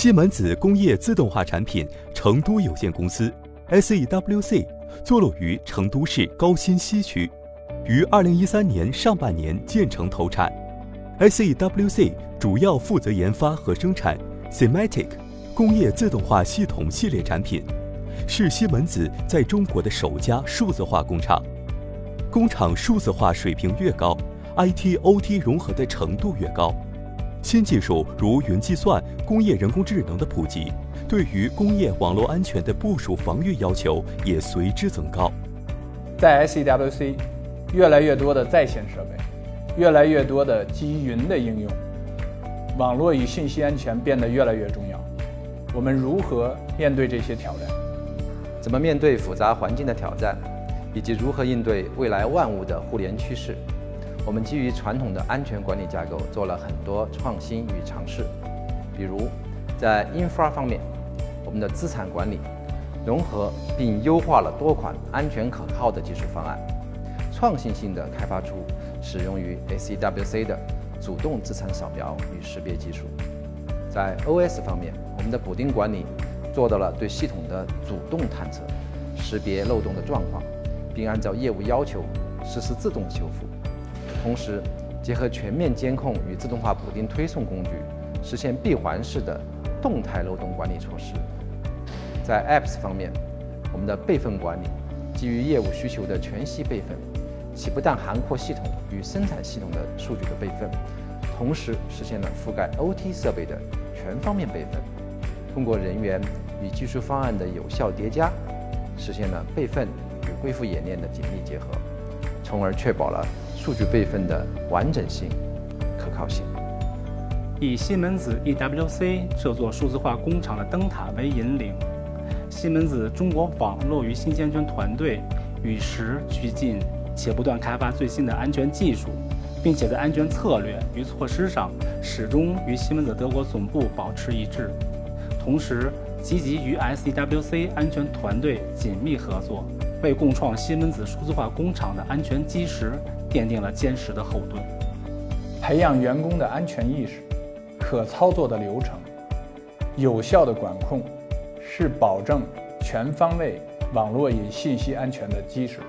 西门子工业自动化产品成都有限公司 （SEWC） 坐落于成都市高新西区，于二零一三年上半年建成投产。SEWC 主要负责研发和生产 Sematic 工业自动化系统系列产品，是西门子在中国的首家数字化工厂。工厂数字化水平越高，IT/OT 融合的程度越高。新技术如云计算、工业人工智能的普及，对于工业网络安全的部署防御要求也随之增高。在 SEWC，越来越多的在线设备，越来越多的基于云的应用，网络与信息安全变得越来越重要。我们如何面对这些挑战？怎么面对复杂环境的挑战，以及如何应对未来万物的互联趋势？我们基于传统的安全管理架构做了很多创新与尝试，比如在 infra 方面，我们的资产管理融合并优化了多款安全可靠的技术方案，创新性的开发出使用于 SEWC 的主动资产扫描与识别技术。在 OS 方面，我们的补丁管理做到了对系统的主动探测、识别漏洞的状况，并按照业务要求实施自动修复。同时，结合全面监控与自动化补丁推送工具，实现闭环式的动态漏洞管理措施。在 Apps 方面，我们的备份管理基于业务需求的全息备份，其不但涵括系统与生产系统的数据的备份，同时实现了覆盖 OT 设备的全方面备份。通过人员与技术方案的有效叠加，实现了备份与恢复演练的紧密结合，从而确保了。数据备份的完整性、可靠性。以西门子 EWC 这座数字化工厂的灯塔为引领，西门子中国网络与信息安全团队与时俱进，且不断开发最新的安全技术，并且在安全策略与措施上始终与西门子德国总部保持一致。同时，积极与 SEWC 安全团队紧密合作，为共创西门子数字化工厂的安全基石。奠定了坚实的后盾。培养员工的安全意识、可操作的流程、有效的管控，是保证全方位网络与信息安全的基石。